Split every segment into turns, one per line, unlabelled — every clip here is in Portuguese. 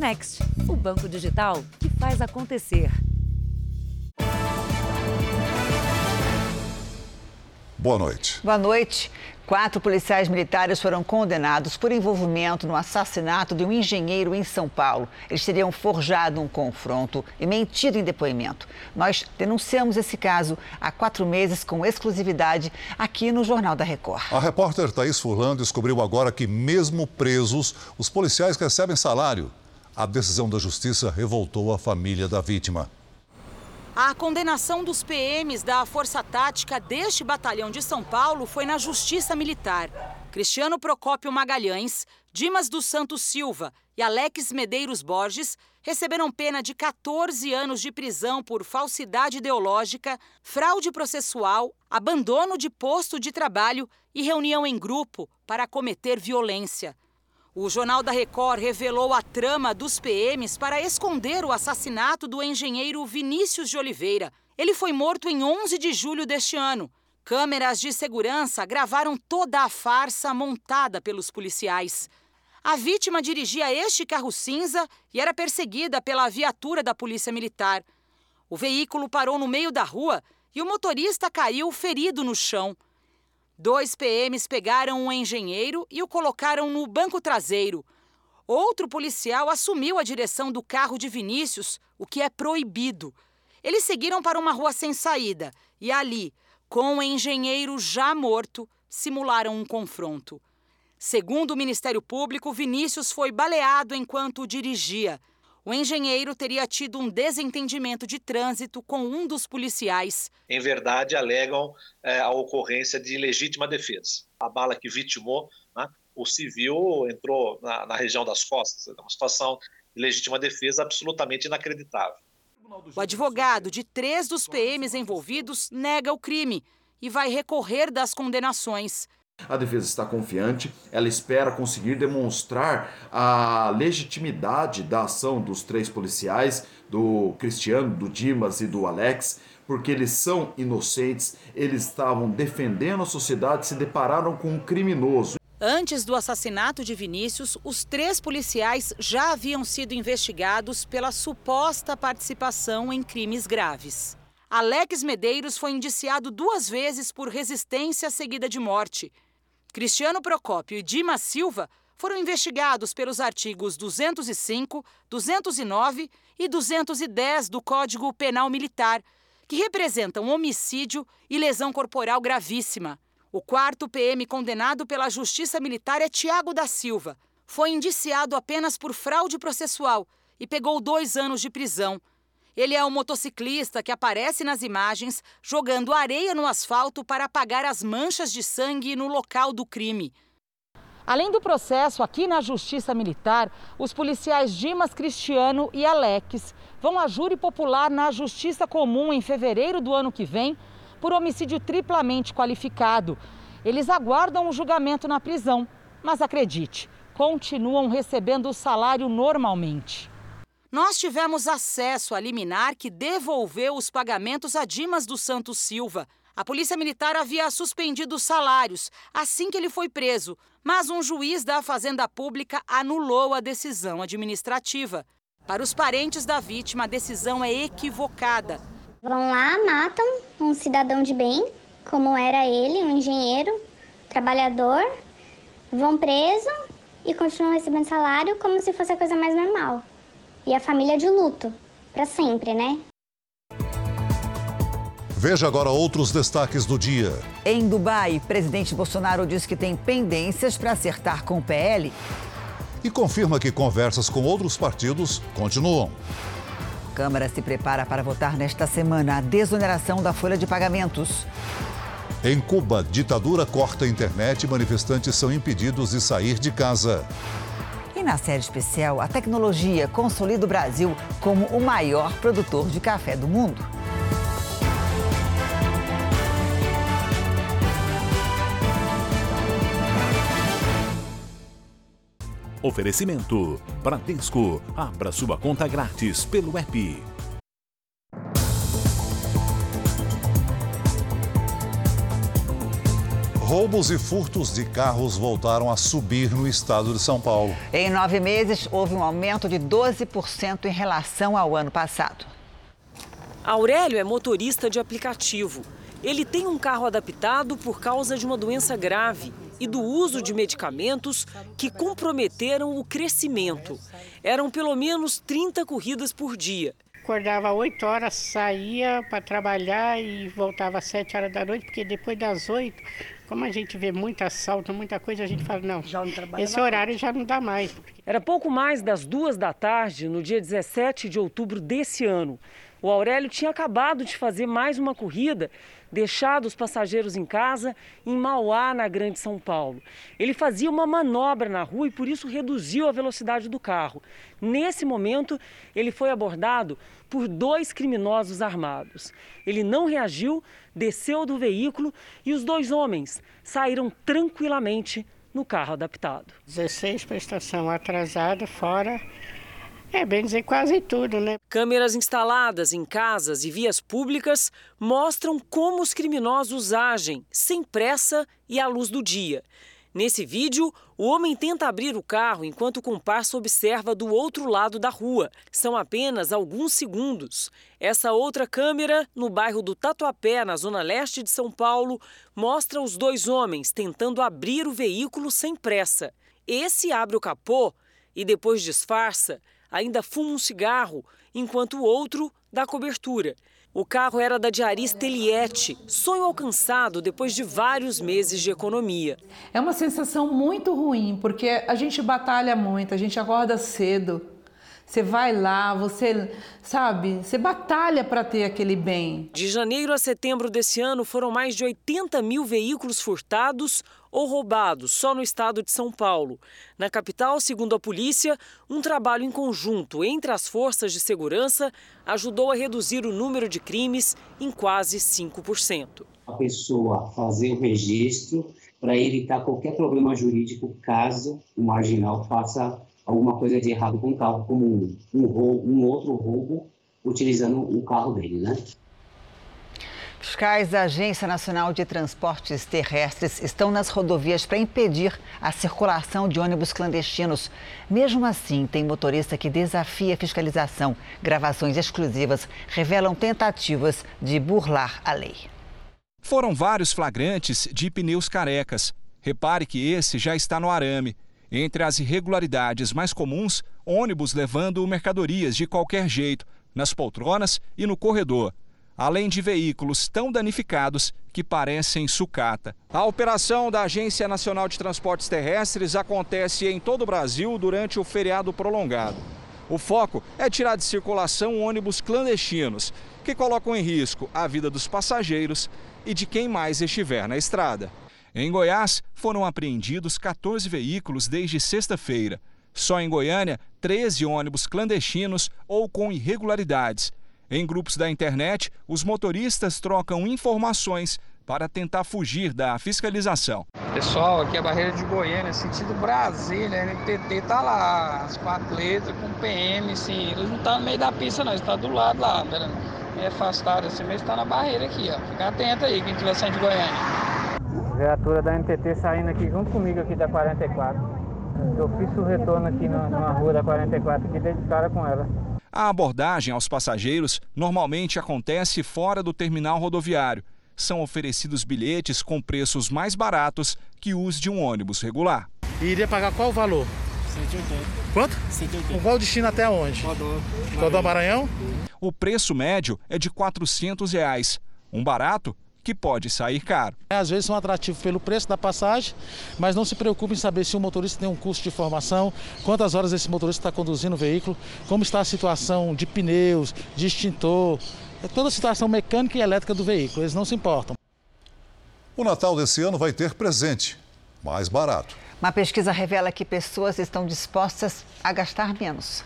Next, o banco digital que faz acontecer.
Boa noite.
Boa noite. Quatro policiais militares foram condenados por envolvimento no assassinato de um engenheiro em São Paulo. Eles teriam forjado um confronto e mentido em depoimento. Nós denunciamos esse caso há quatro meses com exclusividade aqui no Jornal da Record.
A repórter Thaís Furlan descobriu agora que, mesmo presos, os policiais recebem salário. A decisão da justiça revoltou a família da vítima.
A condenação dos PMs da Força Tática deste batalhão de São Paulo foi na Justiça Militar. Cristiano Procópio Magalhães, Dimas dos Santos Silva e Alex Medeiros Borges receberam pena de 14 anos de prisão por falsidade ideológica, fraude processual, abandono de posto de trabalho e reunião em grupo para cometer violência. O Jornal da Record revelou a trama dos PMs para esconder o assassinato do engenheiro Vinícius de Oliveira. Ele foi morto em 11 de julho deste ano. Câmeras de segurança gravaram toda a farsa montada pelos policiais. A vítima dirigia este carro cinza e era perseguida pela viatura da Polícia Militar. O veículo parou no meio da rua e o motorista caiu ferido no chão. Dois PMs pegaram um engenheiro e o colocaram no banco traseiro. Outro policial assumiu a direção do carro de Vinícius, o que é proibido. Eles seguiram para uma rua sem saída e ali, com o engenheiro já morto, simularam um confronto. Segundo o Ministério Público, Vinícius foi baleado enquanto dirigia. O engenheiro teria tido um desentendimento de trânsito com um dos policiais.
Em verdade, alegam é, a ocorrência de legítima defesa. A bala que vitimou, né, o civil entrou na, na região das costas. É uma situação de legítima defesa absolutamente inacreditável.
O advogado de três dos PMs envolvidos nega o crime e vai recorrer das condenações.
A defesa está confiante, ela espera conseguir demonstrar a legitimidade da ação dos três policiais, do Cristiano, do Dimas e do Alex, porque eles são inocentes, eles estavam defendendo a sociedade, se depararam com um criminoso.
Antes do assassinato de Vinícius, os três policiais já haviam sido investigados pela suposta participação em crimes graves. Alex Medeiros foi indiciado duas vezes por resistência seguida de morte. Cristiano Procópio e Dimas Silva foram investigados pelos artigos 205, 209 e 210 do Código Penal Militar, que representam homicídio e lesão corporal gravíssima. O quarto PM condenado pela Justiça Militar é Tiago da Silva. Foi indiciado apenas por fraude processual e pegou dois anos de prisão. Ele é o motociclista que aparece nas imagens jogando areia no asfalto para apagar as manchas de sangue no local do crime. Além do processo aqui na Justiça Militar, os policiais Dimas Cristiano e Alex vão a júri popular na Justiça Comum em fevereiro do ano que vem por homicídio triplamente qualificado. Eles aguardam o julgamento na prisão, mas acredite, continuam recebendo o salário normalmente. Nós tivemos acesso a liminar que devolveu os pagamentos a Dimas dos Santos Silva. A Polícia Militar havia suspendido os salários assim que ele foi preso, mas um juiz da Fazenda Pública anulou a decisão administrativa. Para os parentes da vítima, a decisão é equivocada.
Vão lá, matam um cidadão de bem, como era ele, um engenheiro, trabalhador, vão preso e continuam recebendo salário como se fosse a coisa mais normal e a família de luto, para sempre, né?
Veja agora outros destaques do dia.
Em Dubai, presidente Bolsonaro diz que tem pendências para acertar com o PL.
E confirma que conversas com outros partidos continuam.
Câmara se prepara para votar nesta semana a desoneração da folha de pagamentos.
Em Cuba, ditadura corta a internet e manifestantes são impedidos de sair de casa.
E na série especial, a tecnologia consolida o Brasil como o maior produtor de café do mundo.
Oferecimento: Bradesco. Abra sua conta grátis pelo app.
Roubos e furtos de carros voltaram a subir no estado de São Paulo.
Em nove meses, houve um aumento de 12% em relação ao ano passado.
Aurélio é motorista de aplicativo. Ele tem um carro adaptado por causa de uma doença grave e do uso de medicamentos que comprometeram o crescimento. Eram pelo menos 30 corridas por dia.
Acordava 8 horas, saía para trabalhar e voltava às 7 horas da noite, porque depois das 8, como a gente vê muito assalto, muita coisa, a gente fala, não, não esse horário já não dá mais.
Era pouco mais das duas da tarde, no dia 17 de outubro desse ano. O Aurélio tinha acabado de fazer mais uma corrida, deixado os passageiros em casa, em Mauá, na Grande São Paulo. Ele fazia uma manobra na rua e por isso reduziu a velocidade do carro. Nesse momento, ele foi abordado por dois criminosos armados. Ele não reagiu, desceu do veículo e os dois homens saíram tranquilamente no carro adaptado.
16 prestação atrasada, fora é, bem dizer quase tudo, né?
Câmeras instaladas em casas e vias públicas mostram como os criminosos agem, sem pressa e à luz do dia. Nesse vídeo, o homem tenta abrir o carro enquanto o comparsa observa do outro lado da rua. São apenas alguns segundos. Essa outra câmera, no bairro do Tatuapé, na zona leste de São Paulo, mostra os dois homens tentando abrir o veículo sem pressa. Esse abre o capô e depois disfarça ainda fuma um cigarro, enquanto o outro dá cobertura. O carro era da diarista Eliette, sonho alcançado depois de vários meses de economia.
É uma sensação muito ruim, porque a gente batalha muito, a gente acorda cedo. Você vai lá, você, sabe, você batalha para ter aquele bem.
De janeiro a setembro desse ano, foram mais de 80 mil veículos furtados ou roubados só no estado de São Paulo. Na capital, segundo a polícia, um trabalho em conjunto entre as forças de segurança ajudou a reduzir o número de crimes em quase 5%.
A pessoa fazer o registro para evitar qualquer problema jurídico caso o marginal faça alguma coisa de errado com o carro, como um, um, roubo, um outro roubo utilizando o carro dele, né?
Fiscais da Agência Nacional de Transportes Terrestres estão nas rodovias para impedir a circulação de ônibus clandestinos. Mesmo assim, tem motorista que desafia a fiscalização. Gravações exclusivas revelam tentativas de burlar a lei.
Foram vários flagrantes de pneus carecas. Repare que esse já está no arame. Entre as irregularidades mais comuns, ônibus levando mercadorias de qualquer jeito, nas poltronas e no corredor, além de veículos tão danificados que parecem sucata. A operação da Agência Nacional de Transportes Terrestres acontece em todo o Brasil durante o feriado prolongado. O foco é tirar de circulação ônibus clandestinos, que colocam em risco a vida dos passageiros e de quem mais estiver na estrada. Em Goiás, foram apreendidos 14 veículos desde sexta-feira. Só em Goiânia, 13 ônibus clandestinos ou com irregularidades. Em grupos da internet, os motoristas trocam informações para tentar fugir da fiscalização.
Pessoal, aqui é a barreira de Goiânia, sentido Brasília, NTT tá lá, as quatro letras com PM, sim. Eles não estão tá no meio da pista não, eles estão tá do lado lá, meio afastado assim, mas está na barreira aqui, ó. Fica atento aí, quem estiver saindo de Goiânia.
Viatura da NTT saindo aqui junto comigo aqui da 44. Eu fiz o retorno aqui na, rua da 44 aqui dei de cara com ela.
A abordagem aos passageiros normalmente acontece fora do terminal rodoviário. São oferecidos bilhetes com preços mais baratos que os de um ônibus regular.
E iria pagar qual o valor?
180.
Quanto?
180.
Com qual destino até onde?
Codó.
Codó Maranhão?
O preço médio é de 400 reais. Um barato que pode sair caro.
Às vezes são atrativos pelo preço da passagem, mas não se preocupe em saber se o motorista tem um curso de formação, quantas horas esse motorista está conduzindo o veículo, como está a situação de pneus, de extintor, é toda a situação mecânica e elétrica do veículo, eles não se importam.
O Natal desse ano vai ter presente, mais barato.
Uma pesquisa revela que pessoas estão dispostas a gastar menos.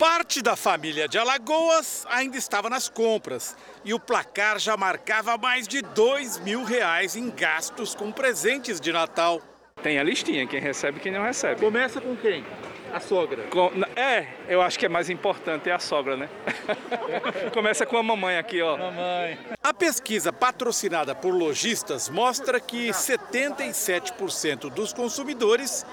Parte da família de Alagoas ainda estava nas compras e o placar já marcava mais de dois mil reais em gastos com presentes de Natal.
Tem a listinha, quem recebe e quem não recebe.
Começa com quem?
A sogra?
Com- é, eu acho que é mais importante é a sogra, né? Começa com a mamãe aqui, ó.
Mamãe.
A pesquisa patrocinada por lojistas mostra que 77% dos consumidores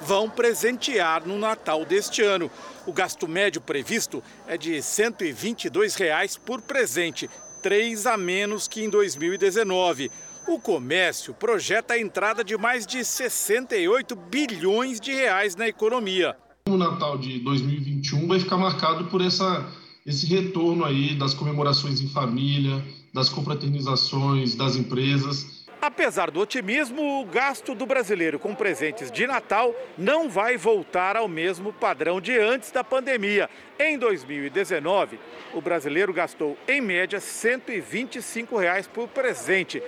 vão presentear no Natal deste ano. O gasto médio previsto é de 122 reais por presente, três a menos que em 2019. O comércio projeta a entrada de mais de 68 bilhões de reais na economia.
O Natal de 2021 vai ficar marcado por essa, esse retorno aí das comemorações em família, das confraternizações, das empresas.
Apesar do otimismo, o gasto do brasileiro com presentes de Natal não vai voltar ao mesmo padrão de antes da pandemia. Em 2019, o brasileiro gastou, em média, 125 reais por presente.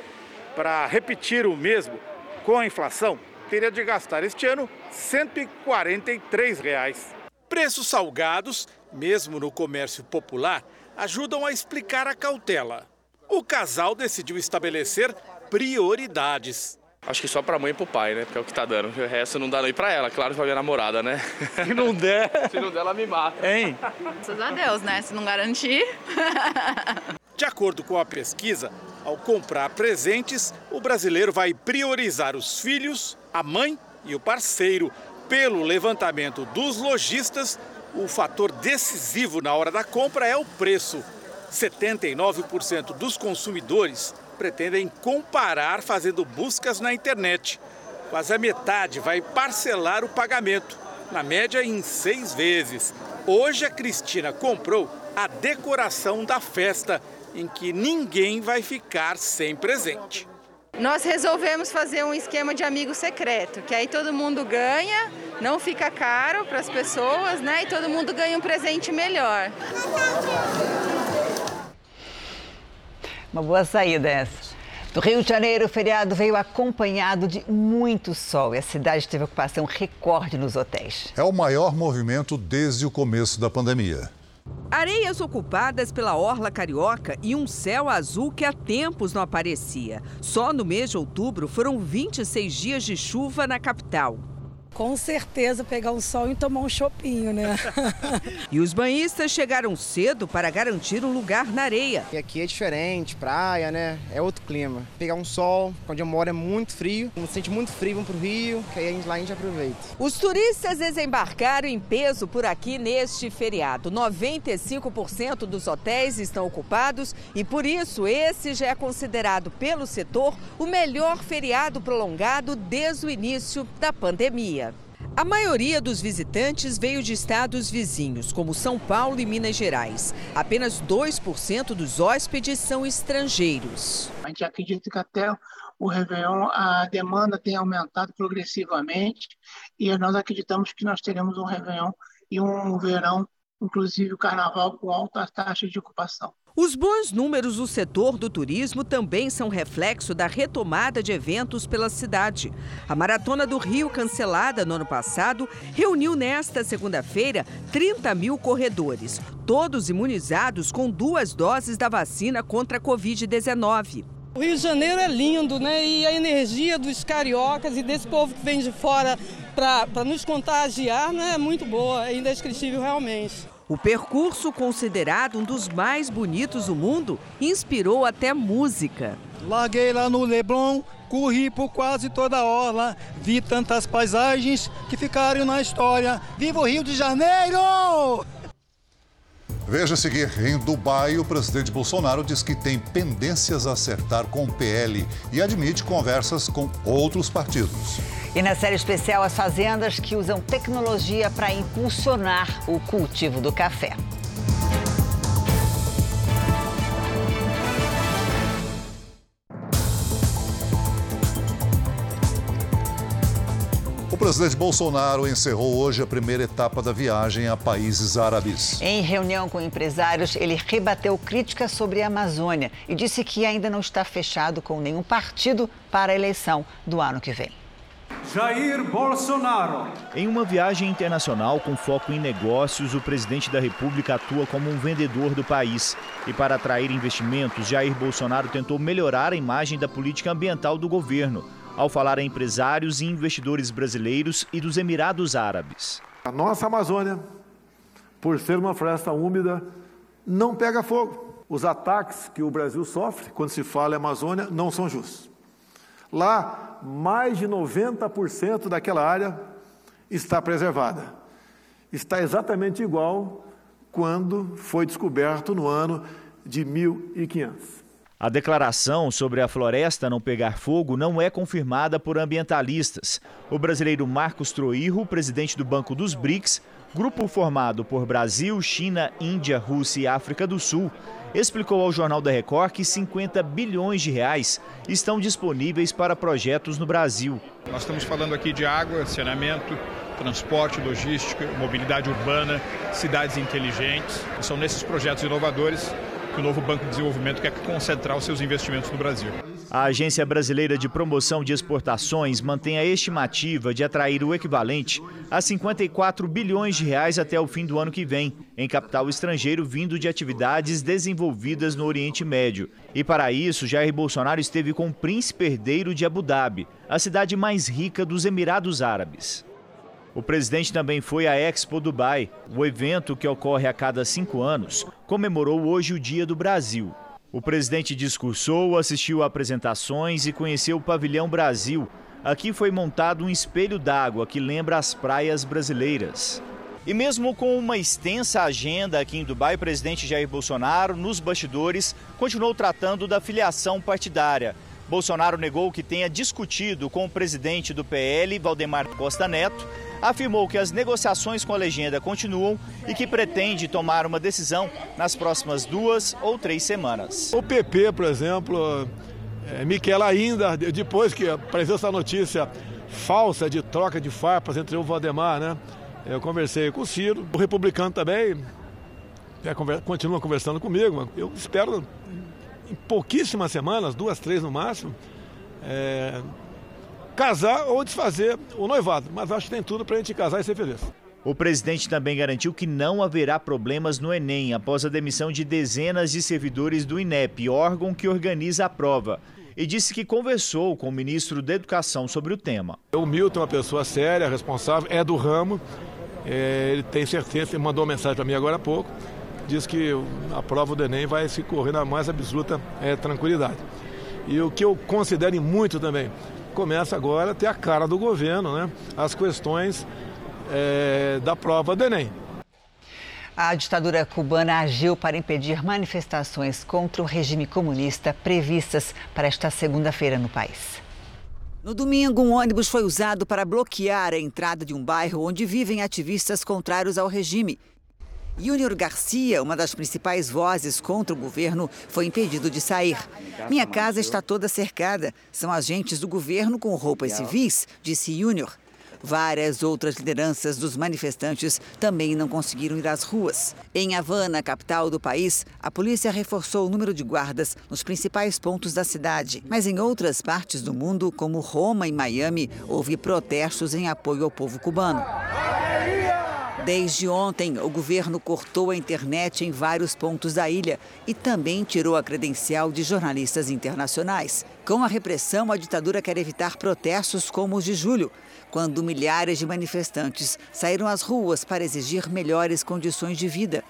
Para repetir o mesmo, com a inflação, teria de gastar este ano 143 reais. Preços salgados, mesmo no comércio popular, ajudam a explicar a cautela. O casal decidiu estabelecer prioridades.
Acho que só pra mãe e pro pai, né? Porque é o que tá dando. O resto não dá nem pra ela, claro, pra minha namorada, né?
Se não der.
Se não der, ela me mata.
Hein?
Graças a Deus, né? Se não garantir.
De acordo com a pesquisa, ao comprar presentes, o brasileiro vai priorizar os filhos, a mãe e o parceiro. Pelo levantamento dos lojistas, o fator decisivo na hora da compra é o preço. 79% dos consumidores pretendem comparar fazendo buscas na internet. Quase a metade vai parcelar o pagamento, na média em seis vezes. Hoje a Cristina comprou a decoração da festa, em que ninguém vai ficar sem presente.
Nós resolvemos fazer um esquema de amigo secreto, que aí todo mundo ganha, não fica caro para as pessoas, né? E todo mundo ganha um presente melhor.
Uma boa saída essa. Do Rio de Janeiro, o feriado veio acompanhado de muito sol e a cidade teve ocupação recorde nos hotéis.
É o maior movimento desde o começo da pandemia.
Areias ocupadas pela orla carioca e um céu azul que há tempos não aparecia. Só no mês de outubro foram 26 dias de chuva na capital.
Com certeza pegar um sol e tomar um chopinho, né?
E os banhistas chegaram cedo para garantir um lugar na areia.
E aqui é diferente, praia, né? É outro clima. Pegar um sol, onde eu moro é muito frio. Quando sente muito frio, vamos pro Rio, que aí lá a gente aproveita.
Os turistas desembarcaram em peso por aqui neste feriado. 95% dos hotéis estão ocupados e por isso esse já é considerado pelo setor o melhor feriado prolongado desde o início da pandemia. A maioria dos visitantes veio de estados vizinhos, como São Paulo e Minas Gerais. Apenas 2% dos hóspedes são estrangeiros.
A gente acredita que até o Réveillon a demanda tem aumentado progressivamente e nós acreditamos que nós teremos um Réveillon e um verão, inclusive o Carnaval, com alta taxa de ocupação.
Os bons números do setor do turismo também são reflexo da retomada de eventos pela cidade. A Maratona do Rio, cancelada no ano passado, reuniu nesta segunda-feira 30 mil corredores, todos imunizados com duas doses da vacina contra a Covid-19.
O Rio de Janeiro é lindo, né? E a energia dos cariocas e desse povo que vem de fora para nos contagiar né? é muito boa, é indescritível realmente.
O percurso, considerado um dos mais bonitos do mundo, inspirou até música.
Larguei lá no Leblon, corri por quase toda a orla, vi tantas paisagens que ficaram na história. Viva o Rio de Janeiro!
Veja a seguir, em Dubai, o presidente Bolsonaro diz que tem pendências a acertar com o PL e admite conversas com outros partidos.
E na série especial, as fazendas que usam tecnologia para impulsionar o cultivo do café.
O presidente Bolsonaro encerrou hoje a primeira etapa da viagem a países árabes.
Em reunião com empresários, ele rebateu críticas sobre a Amazônia e disse que ainda não está fechado com nenhum partido para a eleição do ano que vem.
Jair Bolsonaro.
Em uma viagem internacional com foco em negócios, o presidente da República atua como um vendedor do país. E para atrair investimentos, Jair Bolsonaro tentou melhorar a imagem da política ambiental do governo, ao falar a empresários e investidores brasileiros e dos Emirados Árabes.
A nossa Amazônia, por ser uma floresta úmida, não pega fogo. Os ataques que o Brasil sofre quando se fala em Amazônia não são justos. Lá, mais de 90% daquela área está preservada. Está exatamente igual quando foi descoberto no ano de 1500.
A declaração sobre a floresta não pegar fogo não é confirmada por ambientalistas. O brasileiro Marcos Troirro, presidente do Banco dos BRICS, grupo formado por Brasil, China, Índia, Rússia e África do Sul, explicou ao Jornal da Record que 50 bilhões de reais estão disponíveis para projetos no Brasil.
Nós estamos falando aqui de água, saneamento, transporte, logística, mobilidade urbana, cidades inteligentes. São nesses projetos inovadores que o novo Banco de Desenvolvimento quer concentrar os seus investimentos no Brasil.
A Agência Brasileira de Promoção de Exportações mantém a estimativa de atrair o equivalente a 54 bilhões de reais até o fim do ano que vem, em capital estrangeiro vindo de atividades desenvolvidas no Oriente Médio. E para isso, Jair Bolsonaro esteve com o príncipe herdeiro de Abu Dhabi, a cidade mais rica dos Emirados Árabes. O presidente também foi à Expo Dubai. O evento, que ocorre a cada cinco anos, comemorou hoje o Dia do Brasil. O presidente discursou, assistiu a apresentações e conheceu o Pavilhão Brasil. Aqui foi montado um espelho d'água que lembra as praias brasileiras. E mesmo com uma extensa agenda aqui em Dubai, o presidente Jair Bolsonaro, nos bastidores, continuou tratando da filiação partidária. Bolsonaro negou que tenha discutido com o presidente do PL, Valdemar Costa Neto, afirmou que as negociações com a legenda continuam e que pretende tomar uma decisão nas próximas duas ou três semanas.
O PP, por exemplo, é, Miquel ainda, depois que apareceu essa notícia falsa de troca de farpas entre o Valdemar, né? Eu conversei com o Ciro, o republicano também é, continua conversando comigo. Eu espero em pouquíssimas semanas, duas, três no máximo, é, casar ou desfazer o noivado. Mas acho que tem tudo para a gente casar e ser feliz.
O presidente também garantiu que não haverá problemas no Enem após a demissão de dezenas de servidores do INEP, órgão que organiza a prova. E disse que conversou com o ministro da Educação sobre o tema.
O Milton é uma pessoa séria, responsável, é do ramo. É, ele tem certeza, ele mandou uma mensagem para mim agora há pouco. Diz que a prova do Enem vai se correr na mais absoluta é, tranquilidade. E o que eu considero muito também, começa agora a ter a cara do governo, né? As questões é, da prova do Enem.
A ditadura cubana agiu para impedir manifestações contra o regime comunista previstas para esta segunda-feira no país. No domingo, um ônibus foi usado para bloquear a entrada de um bairro onde vivem ativistas contrários ao regime. Júnior Garcia, uma das principais vozes contra o governo, foi impedido de sair. Minha casa está toda cercada. São agentes do governo com roupas civis, disse Júnior. Várias outras lideranças dos manifestantes também não conseguiram ir às ruas. Em Havana, capital do país, a polícia reforçou o número de guardas nos principais pontos da cidade. Mas em outras partes do mundo, como Roma e Miami, houve protestos em apoio ao povo cubano. Desde ontem, o governo cortou a internet em vários pontos da ilha e também tirou a credencial de jornalistas internacionais. Com a repressão, a ditadura quer evitar protestos como os de julho, quando milhares de manifestantes saíram às ruas para exigir melhores condições de vida.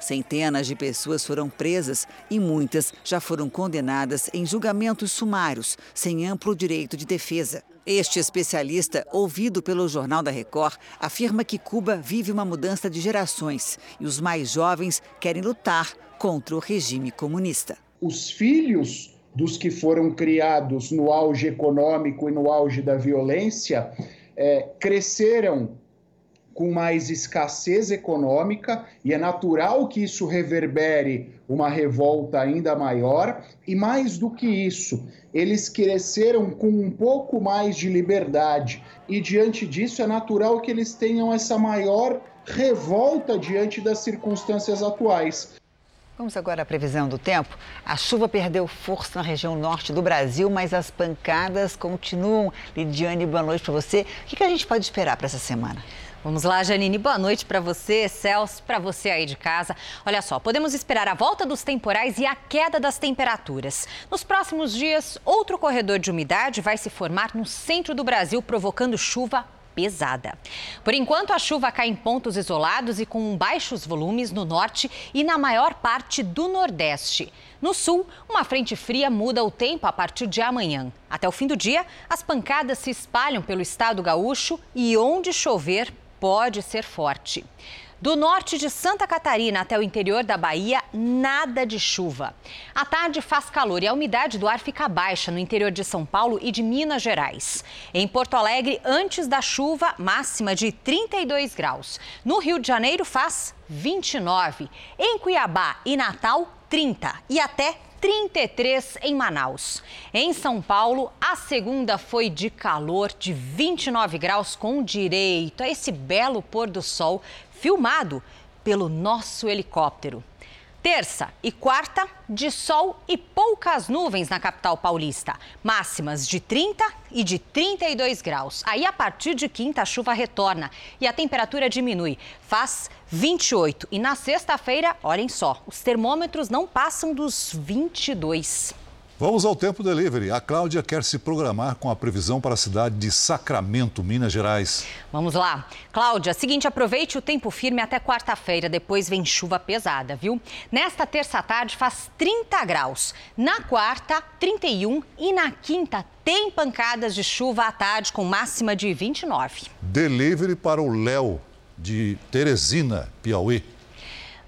Centenas de pessoas foram presas e muitas já foram condenadas em julgamentos sumários, sem amplo direito de defesa. Este especialista, ouvido pelo Jornal da Record, afirma que Cuba vive uma mudança de gerações e os mais jovens querem lutar contra o regime comunista.
Os filhos dos que foram criados no auge econômico e no auge da violência é, cresceram com mais escassez econômica e é natural que isso reverbere uma revolta ainda maior. E mais do que isso, eles cresceram com um pouco mais de liberdade e diante disso é natural que eles tenham essa maior revolta diante das circunstâncias atuais.
Vamos agora à previsão do tempo. A chuva perdeu força na região norte do Brasil, mas as pancadas continuam. Lidiane, boa noite para você. O que a gente pode esperar para essa semana?
Vamos lá, Janine. Boa noite para você, Celso, para você aí de casa. Olha só, podemos esperar a volta dos temporais e a queda das temperaturas. Nos próximos dias, outro corredor de umidade vai se formar no centro do Brasil, provocando chuva pesada. Por enquanto, a chuva cai em pontos isolados e com baixos volumes no norte e na maior parte do nordeste. No sul, uma frente fria muda o tempo a partir de amanhã. Até o fim do dia, as pancadas se espalham pelo estado gaúcho e onde chover pode ser forte. Do norte de Santa Catarina até o interior da Bahia, nada de chuva. À tarde faz calor e a umidade do ar fica baixa no interior de São Paulo e de Minas Gerais. Em Porto Alegre, antes da chuva, máxima de 32 graus. No Rio de Janeiro faz 29. Em Cuiabá e Natal, 30. E até 33 em Manaus. Em São Paulo, a segunda foi de calor de 29 graus com direito a esse belo pôr do sol filmado pelo nosso helicóptero. Terça e quarta, de sol e poucas nuvens na capital paulista. Máximas de 30 e de 32 graus. Aí, a partir de quinta, a chuva retorna e a temperatura diminui. Faz 28. E na sexta-feira, olhem só, os termômetros não passam dos 22.
Vamos ao tempo delivery. A Cláudia quer se programar com a previsão para a cidade de Sacramento, Minas Gerais.
Vamos lá. Cláudia, seguinte, aproveite o tempo firme até quarta-feira, depois vem chuva pesada, viu? Nesta terça tarde faz 30 graus. Na quarta, 31 e na quinta tem pancadas de chuva à tarde com máxima de 29.
Delivery para o Léo de Teresina, Piauí.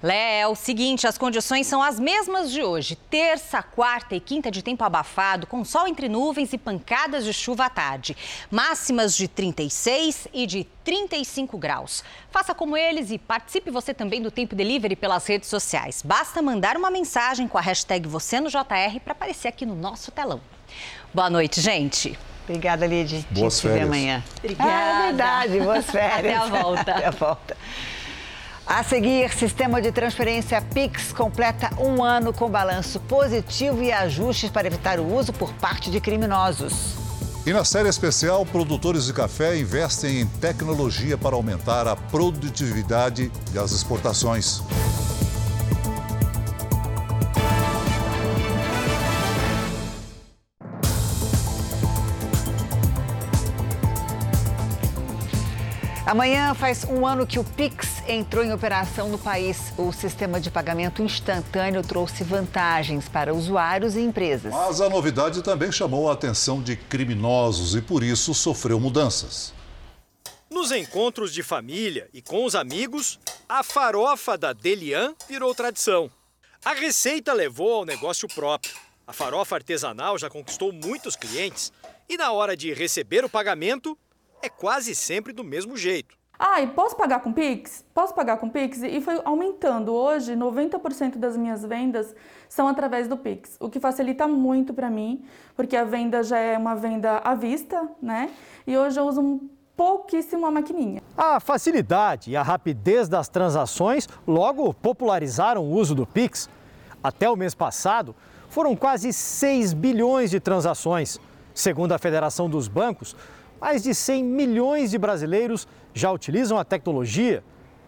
Léo, seguinte, as condições são as mesmas de hoje. Terça, quarta e quinta de tempo abafado, com sol entre nuvens e pancadas de chuva à tarde. Máximas de 36 e de 35 graus. Faça como eles e participe você também do Tempo Delivery pelas redes sociais. Basta mandar uma mensagem com a hashtag você no JR para aparecer aqui no nosso telão. Boa noite, gente.
Obrigada, Lid.
Boas férias.
amanhã.
Obrigada.
Ah, é verdade, boas férias.
Até a volta.
Até a volta. A seguir, sistema de transferência Pix completa um ano com balanço positivo e ajustes para evitar o uso por parte de criminosos.
E na série especial, produtores de café investem em tecnologia para aumentar a produtividade e as exportações.
Amanhã faz um ano que o Pix entrou em operação no país. O sistema de pagamento instantâneo trouxe vantagens para usuários e empresas.
Mas a novidade também chamou a atenção de criminosos e por isso sofreu mudanças.
Nos encontros de família e com os amigos, a farofa da Delian virou tradição. A receita levou ao negócio próprio. A farofa artesanal já conquistou muitos clientes e na hora de receber o pagamento, é quase sempre do mesmo jeito.
Ah, e posso pagar com Pix? Posso pagar com Pix? E foi aumentando. Hoje, 90% das minhas vendas são através do Pix, o que facilita muito para mim, porque a venda já é uma venda à vista, né? E hoje eu uso um pouquíssimo a maquininha.
A facilidade e a rapidez das transações logo popularizaram o uso do Pix. Até o mês passado, foram quase 6 bilhões de transações. Segundo a Federação dos Bancos, mais de 100 milhões de brasileiros já utilizam a tecnologia,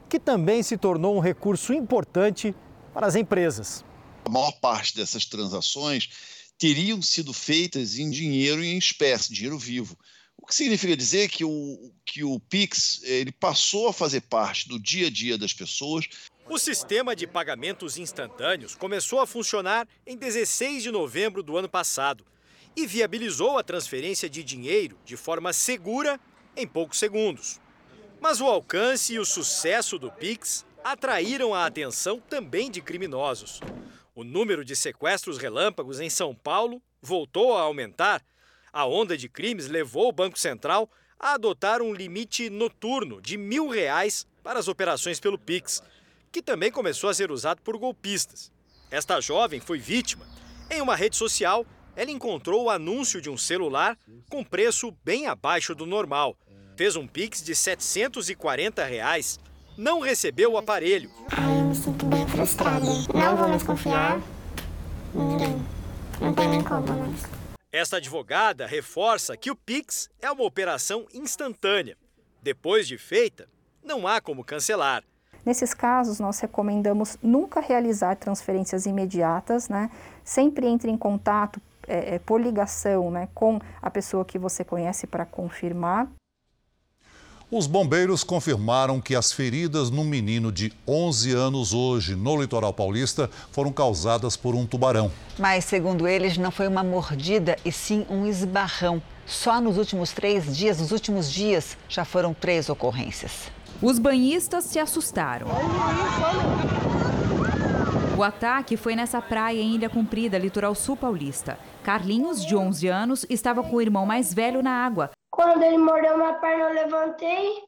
que também se tornou um recurso importante para as empresas.
A maior parte dessas transações teriam sido feitas em dinheiro e em espécie, dinheiro vivo. O que significa dizer que o, que o Pix ele passou a fazer parte do dia a dia das pessoas.
O sistema de pagamentos instantâneos começou a funcionar em 16 de novembro do ano passado e viabilizou a transferência de dinheiro de forma segura em poucos segundos. Mas o alcance e o sucesso do Pix atraíram a atenção também de criminosos. O número de sequestros relâmpagos em São Paulo voltou a aumentar. A onda de crimes levou o Banco Central a adotar um limite noturno de mil reais para as operações pelo Pix, que também começou a ser usado por golpistas. Esta jovem foi vítima. Em uma rede social, ela encontrou o anúncio de um celular com preço bem abaixo do normal. Fez um Pix de 740 reais. Não recebeu o aparelho.
Ai, eu me sinto bem frustrada. Não vou mais confiar em ninguém. Não tem nem como mais.
Esta advogada reforça que o Pix é uma operação instantânea. Depois de feita, não há como cancelar.
Nesses casos, nós recomendamos nunca realizar transferências imediatas, né? Sempre entre em contato é, é, por ligação né, com a pessoa que você conhece para confirmar.
Os bombeiros confirmaram que as feridas no menino de 11 anos hoje no litoral paulista foram causadas por um tubarão.
Mas, segundo eles, não foi uma mordida e sim um esbarrão. Só nos últimos três dias, nos últimos dias, já foram três ocorrências.
Os banhistas se assustaram. O ataque foi nessa praia em Ilha Comprida, litoral sul paulista. Carlinhos, de 11 anos, estava com o irmão mais velho na água.
Quando ele mordeu minha perna, eu levantei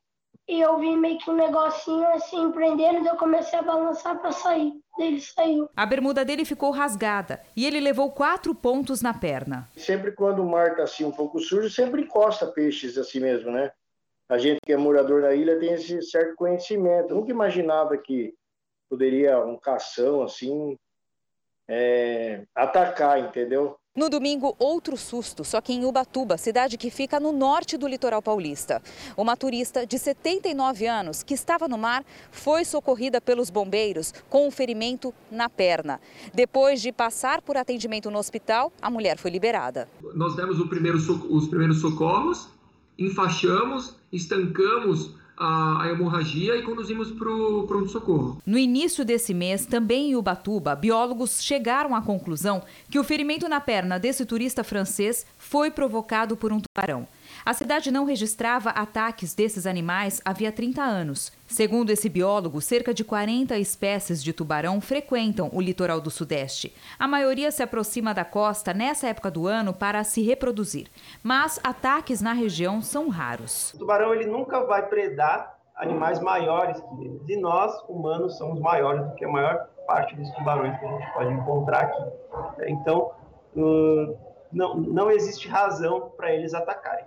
e eu vi meio que um negocinho assim prendendo, e eu comecei a balançar para sair. Ele saiu.
A bermuda dele ficou rasgada e ele levou quatro pontos na perna.
Sempre quando o mar está assim um pouco sujo, sempre encosta peixes assim mesmo, né? A gente que é morador da ilha tem esse certo conhecimento. Eu nunca imaginava que poderia um cação assim é, atacar, entendeu?
No domingo, outro susto, só que em Ubatuba, cidade que fica no norte do litoral paulista. Uma turista de 79 anos que estava no mar foi socorrida pelos bombeiros com um ferimento na perna. Depois de passar por atendimento no hospital, a mulher foi liberada.
Nós demos primeiro, os primeiros socorros, enfaixamos, estancamos a hemorragia e conduzimos para o pronto-socorro.
No início desse mês, também em Ubatuba, biólogos chegaram à conclusão que o ferimento na perna desse turista francês foi provocado por um tubarão. A cidade não registrava ataques desses animais havia 30 anos. Segundo esse biólogo, cerca de 40 espécies de tubarão frequentam o litoral do Sudeste. A maioria se aproxima da costa nessa época do ano para se reproduzir, mas ataques na região são raros.
O tubarão ele nunca vai predar animais maiores que eles. E nós, humanos, somos maiores do que a maior parte dos tubarões que a gente pode encontrar aqui. Então, hum, não, não existe razão para eles atacarem.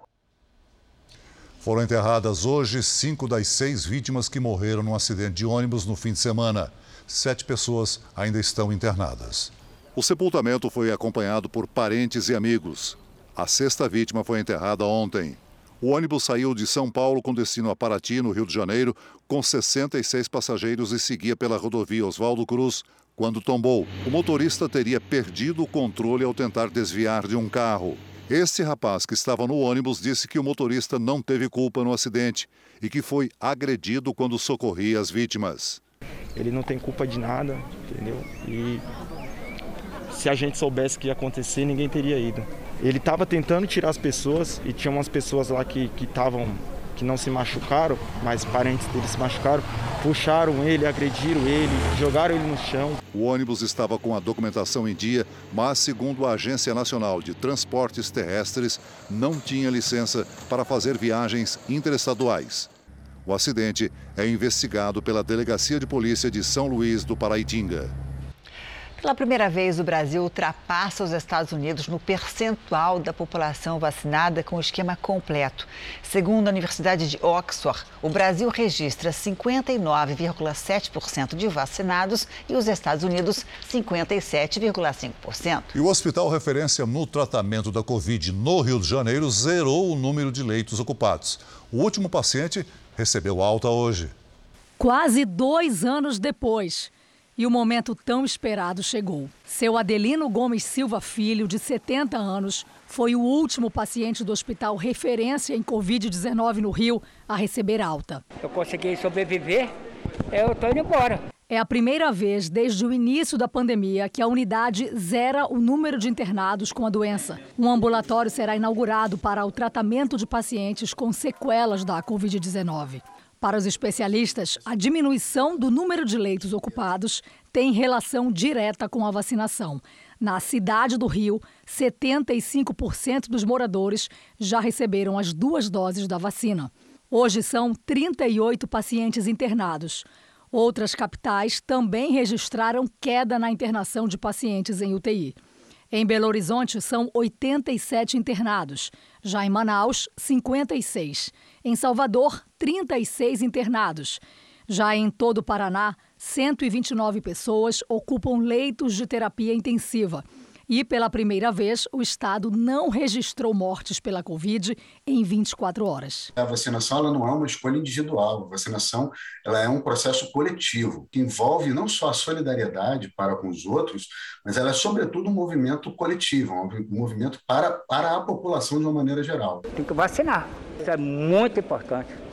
Foram enterradas hoje cinco das seis vítimas que morreram num acidente de ônibus no fim de semana. Sete pessoas ainda estão internadas. O sepultamento foi acompanhado por parentes e amigos. A sexta vítima foi enterrada ontem. O ônibus saiu de São Paulo com destino a Paraty, no Rio de Janeiro, com 66 passageiros e seguia pela rodovia Oswaldo Cruz. Quando tombou, o motorista teria perdido o controle ao tentar desviar de um carro. Este rapaz que estava no ônibus disse que o motorista não teve culpa no acidente e que foi agredido quando socorria as vítimas.
Ele não tem culpa de nada, entendeu? E se a gente soubesse que ia acontecer, ninguém teria ido. Ele estava tentando tirar as pessoas e tinha umas pessoas lá que estavam que não se machucaram, mas parentes dele se machucaram, puxaram ele, agrediram ele, jogaram ele no chão.
O ônibus estava com a documentação em dia, mas, segundo a Agência Nacional de Transportes Terrestres, não tinha licença para fazer viagens interestaduais. O acidente é investigado pela Delegacia de Polícia de São Luís do Paraitinga.
Pela primeira vez, o Brasil ultrapassa os Estados Unidos no percentual da população vacinada com o esquema completo. Segundo a Universidade de Oxford, o Brasil registra 59,7% de vacinados e os Estados Unidos 57,5%.
E o Hospital Referência no tratamento da Covid no Rio de Janeiro zerou o número de leitos ocupados. O último paciente recebeu alta hoje.
Quase dois anos depois. E o momento tão esperado chegou. Seu Adelino Gomes Silva Filho, de 70 anos, foi o último paciente do hospital referência em Covid-19 no Rio a receber alta.
Eu consegui sobreviver, eu estou indo embora.
É a primeira vez desde o início da pandemia que a unidade zera o número de internados com a doença. Um ambulatório será inaugurado para o tratamento de pacientes com sequelas da Covid-19. Para os especialistas, a diminuição do número de leitos ocupados tem relação direta com a vacinação. Na cidade do Rio, 75% dos moradores já receberam as duas doses da vacina. Hoje são 38 pacientes internados. Outras capitais também registraram queda na internação de pacientes em UTI. Em Belo Horizonte, são 87 internados. Já em Manaus, 56. Em Salvador, 36 internados. Já em todo o Paraná, 129 pessoas ocupam leitos de terapia intensiva. E pela primeira vez, o estado não registrou mortes pela Covid em 24 horas.
A vacinação ela não é uma escolha individual. A vacinação ela é um processo coletivo que envolve não só a solidariedade para com os outros, mas ela é sobretudo um movimento coletivo, um movimento para, para a população de uma maneira geral.
Tem que vacinar. Isso é muito importante.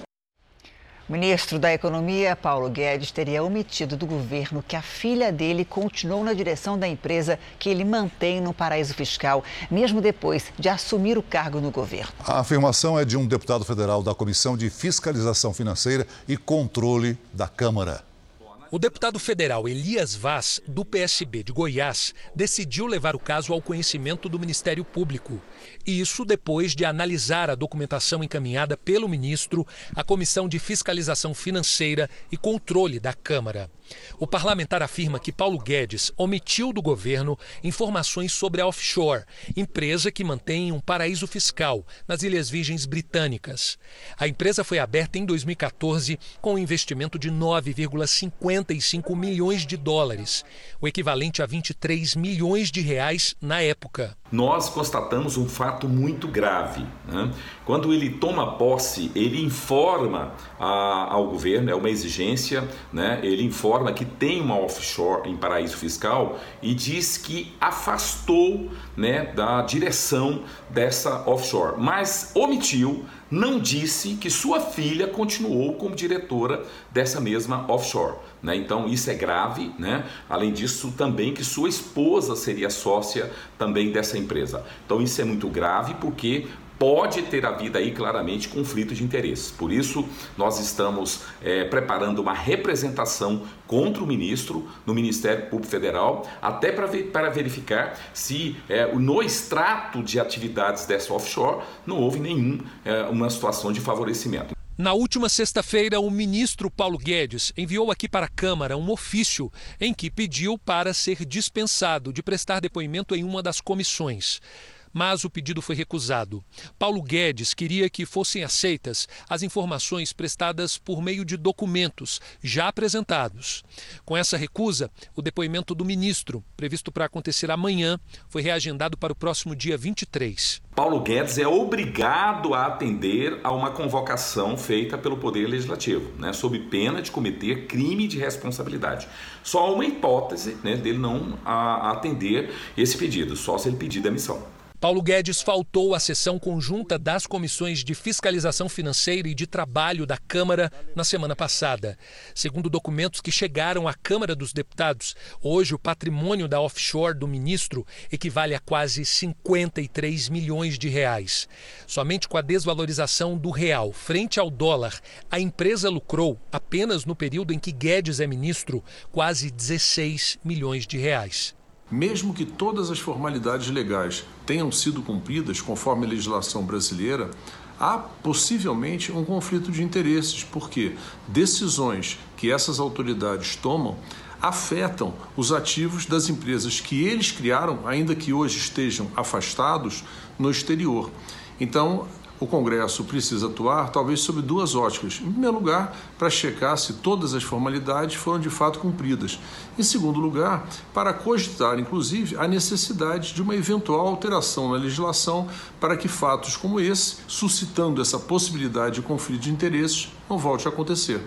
Ministro da Economia, Paulo Guedes, teria omitido do governo que a filha dele continuou na direção da empresa que ele mantém no paraíso fiscal, mesmo depois de assumir o cargo no governo.
A afirmação é de um deputado federal da Comissão de Fiscalização Financeira e Controle da Câmara.
O deputado federal Elias Vaz, do PSB de Goiás, decidiu levar o caso ao conhecimento do Ministério Público. Isso depois de analisar a documentação encaminhada pelo ministro à Comissão de Fiscalização Financeira e Controle da Câmara. O parlamentar afirma que Paulo Guedes omitiu do governo informações sobre a offshore, empresa que mantém um paraíso fiscal nas Ilhas Virgens Britânicas. A empresa foi aberta em 2014 com um investimento de 9,55 milhões de dólares, o equivalente a 23 milhões de reais na época.
Nós constatamos um fato muito grave. Né? Quando ele toma posse, ele informa a, ao governo, é uma exigência, né? ele informa que tem uma offshore em paraíso fiscal e diz que afastou né, da direção dessa offshore, mas omitiu não disse que sua filha continuou como diretora dessa mesma offshore. Né? Então isso é grave. Né? Além disso, também que sua esposa seria sócia também dessa empresa. Então isso é muito grave porque pode ter havido aí claramente conflito de interesses. Por isso, nós estamos é, preparando uma representação contra o ministro no Ministério Público Federal, até para, ver, verificar se é, no extrato de atividades dessa offshore não houve nenhuma é, situação de favorecimento.
Na última sexta-feira, o ministro Paulo Guedes enviou aqui para a Câmara um ofício em que pediu para ser dispensado de prestar depoimento em uma das comissões mas o pedido foi recusado. Paulo Guedes queria que fossem aceitas as informações prestadas por meio de documentos já apresentados. Com essa recusa, o depoimento do ministro, previsto para acontecer amanhã, foi reagendado para o próximo dia 23.
Paulo Guedes é obrigado a atender a uma convocação feita pelo Poder Legislativo, né, sob pena de cometer crime de responsabilidade. Só há uma hipótese né, dele não a, atender esse pedido, só se ele pedir demissão.
Paulo Guedes faltou à sessão conjunta das comissões de fiscalização financeira e de trabalho da Câmara na semana passada. Segundo documentos que chegaram à Câmara dos Deputados, hoje o patrimônio da offshore do ministro equivale a quase 53 milhões de reais. Somente com a desvalorização do real frente ao dólar, a empresa lucrou, apenas no período em que Guedes é ministro, quase 16 milhões de reais.
Mesmo que todas as formalidades legais tenham sido cumpridas conforme a legislação brasileira, há possivelmente um conflito de interesses, porque decisões que essas autoridades tomam afetam os ativos das empresas que eles criaram, ainda que hoje estejam afastados no exterior. Então, o Congresso precisa atuar, talvez sob duas óticas. Em primeiro lugar, para checar se todas as formalidades foram de fato cumpridas. Em segundo lugar, para cogitar, inclusive, a necessidade de uma eventual alteração na legislação para que fatos como esse, suscitando essa possibilidade de conflito de interesses, não volte a acontecer.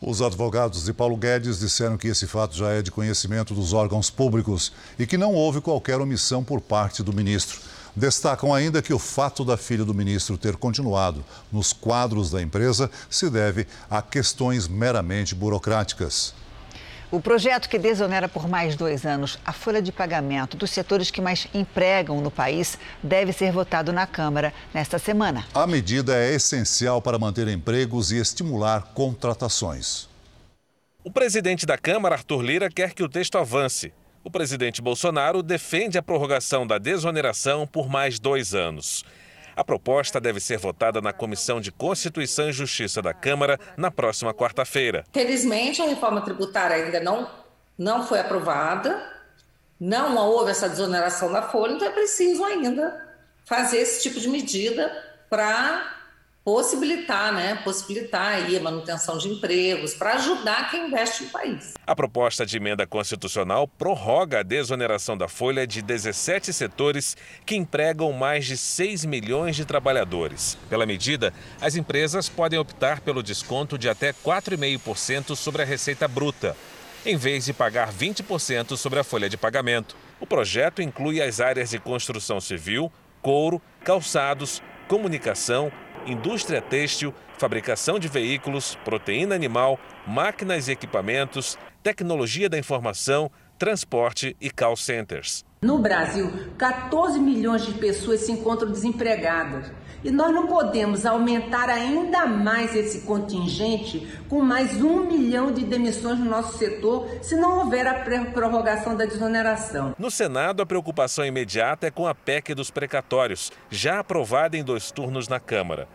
Os advogados de Paulo Guedes disseram que esse fato já é de conhecimento dos órgãos públicos e que não houve qualquer omissão por parte do ministro. Destacam ainda que o fato da filha do ministro ter continuado nos quadros da empresa se deve a questões meramente burocráticas.
O projeto que desonera por mais dois anos a folha de pagamento dos setores que mais empregam no país deve ser votado na Câmara nesta semana.
A medida é essencial para manter empregos e estimular contratações.
O presidente da Câmara, Arthur Lira, quer que o texto avance. O presidente Bolsonaro defende a prorrogação da desoneração por mais dois anos. A proposta deve ser votada na Comissão de Constituição e Justiça da Câmara na próxima quarta-feira.
Felizmente, a reforma tributária ainda não, não foi aprovada, não houve essa desoneração da folha, então é preciso ainda fazer esse tipo de medida para possibilitar, né, possibilitar aí a manutenção de empregos, para ajudar quem investe no país.
A proposta de emenda constitucional prorroga a desoneração da folha de 17 setores que empregam mais de 6 milhões de trabalhadores. Pela medida, as empresas podem optar pelo desconto de até 4,5% sobre a receita bruta, em vez de pagar 20% sobre a folha de pagamento. O projeto inclui as áreas de construção civil, couro, calçados, comunicação, indústria têxtil, fabricação de veículos, proteína animal, máquinas e equipamentos, tecnologia da informação, transporte e call centers.
No Brasil, 14 milhões de pessoas se encontram desempregadas. E nós não podemos aumentar ainda mais esse contingente com mais um milhão de demissões no nosso setor se não houver a prorrogação da desoneração.
No Senado, a preocupação imediata é com a PEC dos precatórios, já aprovada em dois turnos na Câmara.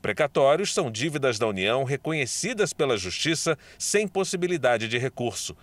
Precatórios são dívidas da União reconhecidas pela Justiça sem possibilidade de recurso.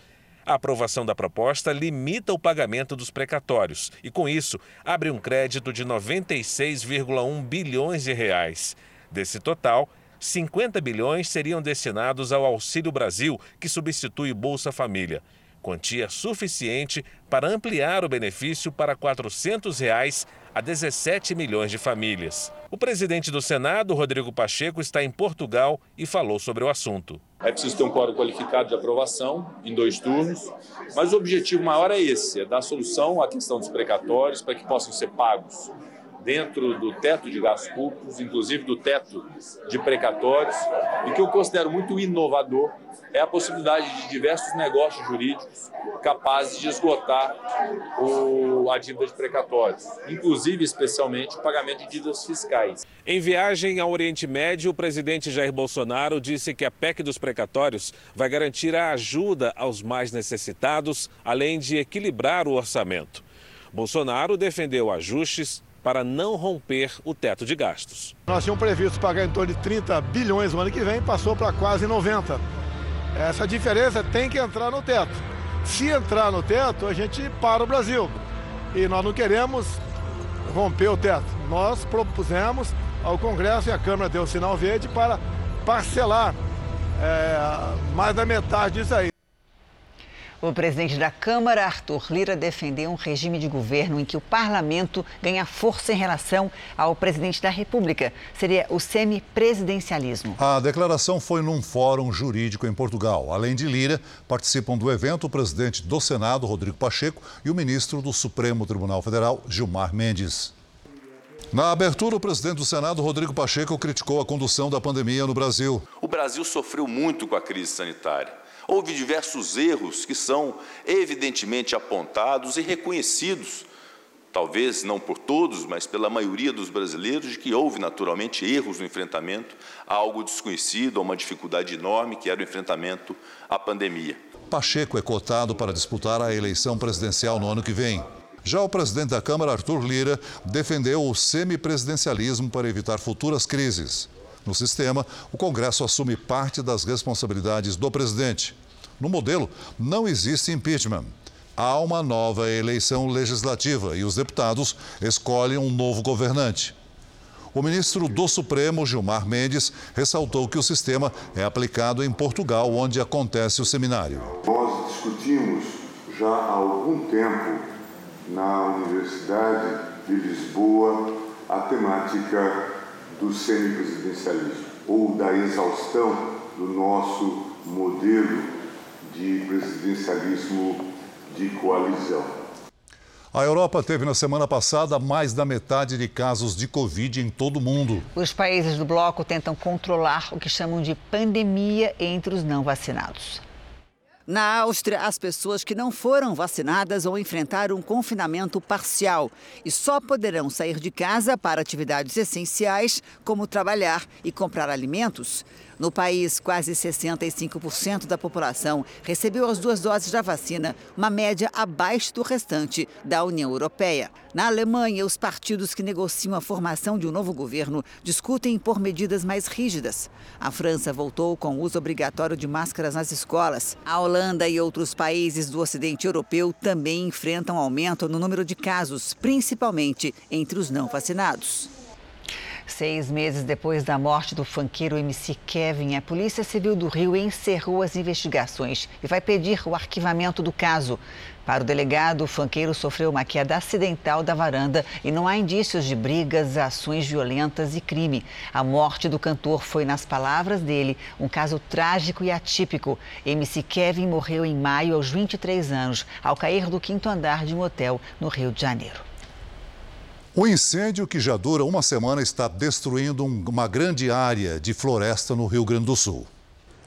A aprovação da proposta limita o pagamento dos precatórios e, com isso, abre um crédito de 96,1 bilhões de reais. Desse total, 50 bilhões seriam destinados ao Auxílio Brasil, que substitui Bolsa Família quantia suficiente para ampliar o benefício para 400 reais a 17 milhões de famílias. O presidente do Senado, Rodrigo Pacheco, está em Portugal e falou sobre o assunto.
É preciso ter um quórum qualificado de aprovação em dois turnos, mas o objetivo maior é esse, é dar solução à questão dos precatórios para que possam ser pagos dentro do teto de gastos públicos, inclusive do teto de precatórios, e que eu considero muito inovador é a possibilidade de diversos negócios jurídicos capazes de esgotar o, a dívida de precatórios, inclusive, especialmente, o pagamento de dívidas fiscais.
Em viagem ao Oriente Médio, o presidente Jair Bolsonaro disse que a PEC dos precatórios vai garantir a ajuda aos mais necessitados, além de equilibrar o orçamento. Bolsonaro defendeu ajustes para não romper o teto de gastos.
Nós tínhamos previsto pagar em torno de 30 bilhões no ano que vem, passou para quase 90. Essa diferença tem que entrar no teto. Se entrar no teto, a gente para o Brasil. E nós não queremos romper o teto. Nós propusemos ao Congresso e a Câmara deu o sinal verde para parcelar é, mais da metade disso aí.
O presidente da Câmara, Arthur Lira, defendeu um regime de governo em que o parlamento ganha força em relação ao presidente da República. Seria o semipresidencialismo.
A declaração foi num fórum jurídico em Portugal. Além de Lira, participam do evento o presidente do Senado, Rodrigo Pacheco, e o ministro do Supremo Tribunal Federal, Gilmar Mendes. Na abertura, o presidente do Senado, Rodrigo Pacheco, criticou a condução da pandemia no Brasil.
O Brasil sofreu muito com a crise sanitária Houve diversos erros que são evidentemente apontados e reconhecidos, talvez não por todos, mas pela maioria dos brasileiros, de que houve naturalmente erros no enfrentamento a algo desconhecido, a uma dificuldade enorme que era o enfrentamento à pandemia.
Pacheco é cotado para disputar a eleição presidencial no ano que vem. Já o presidente da Câmara, Arthur Lira, defendeu o semipresidencialismo para evitar futuras crises. No sistema, o Congresso assume parte das responsabilidades do presidente. No modelo, não existe impeachment. Há uma nova eleição legislativa e os deputados escolhem um novo governante. O ministro do Supremo, Gilmar Mendes, ressaltou que o sistema é aplicado em Portugal, onde acontece o seminário.
Nós discutimos já há algum tempo na Universidade de Lisboa a temática do semipresidencialismo ou da exaustão do nosso modelo de presidencialismo de coalizão.
A Europa teve na semana passada mais da metade de casos de Covid em todo o mundo.
Os países do bloco tentam controlar o que chamam de pandemia entre os não vacinados. Na Áustria, as pessoas que não foram vacinadas vão enfrentar um confinamento parcial e só poderão sair de casa para atividades essenciais, como trabalhar e comprar alimentos. No país, quase 65% da população recebeu as duas doses da vacina, uma média abaixo do restante da União Europeia. Na Alemanha, os partidos que negociam a formação de um novo governo discutem por medidas mais rígidas. A França voltou com o uso obrigatório de máscaras nas escolas. A Holanda e outros países do Ocidente Europeu também enfrentam aumento no número de casos, principalmente entre os não vacinados. Seis meses depois da morte do fanqueiro MC Kevin, a Polícia Civil do Rio encerrou as investigações e vai pedir o arquivamento do caso. Para o delegado, o fanqueiro sofreu uma queda acidental da varanda e não há indícios de brigas, ações violentas e crime. A morte do cantor foi, nas palavras dele, um caso trágico e atípico. MC Kevin morreu em maio aos 23 anos, ao cair do quinto andar de um hotel no Rio de Janeiro.
O incêndio, que já dura uma semana, está destruindo uma grande área de floresta no Rio Grande do Sul.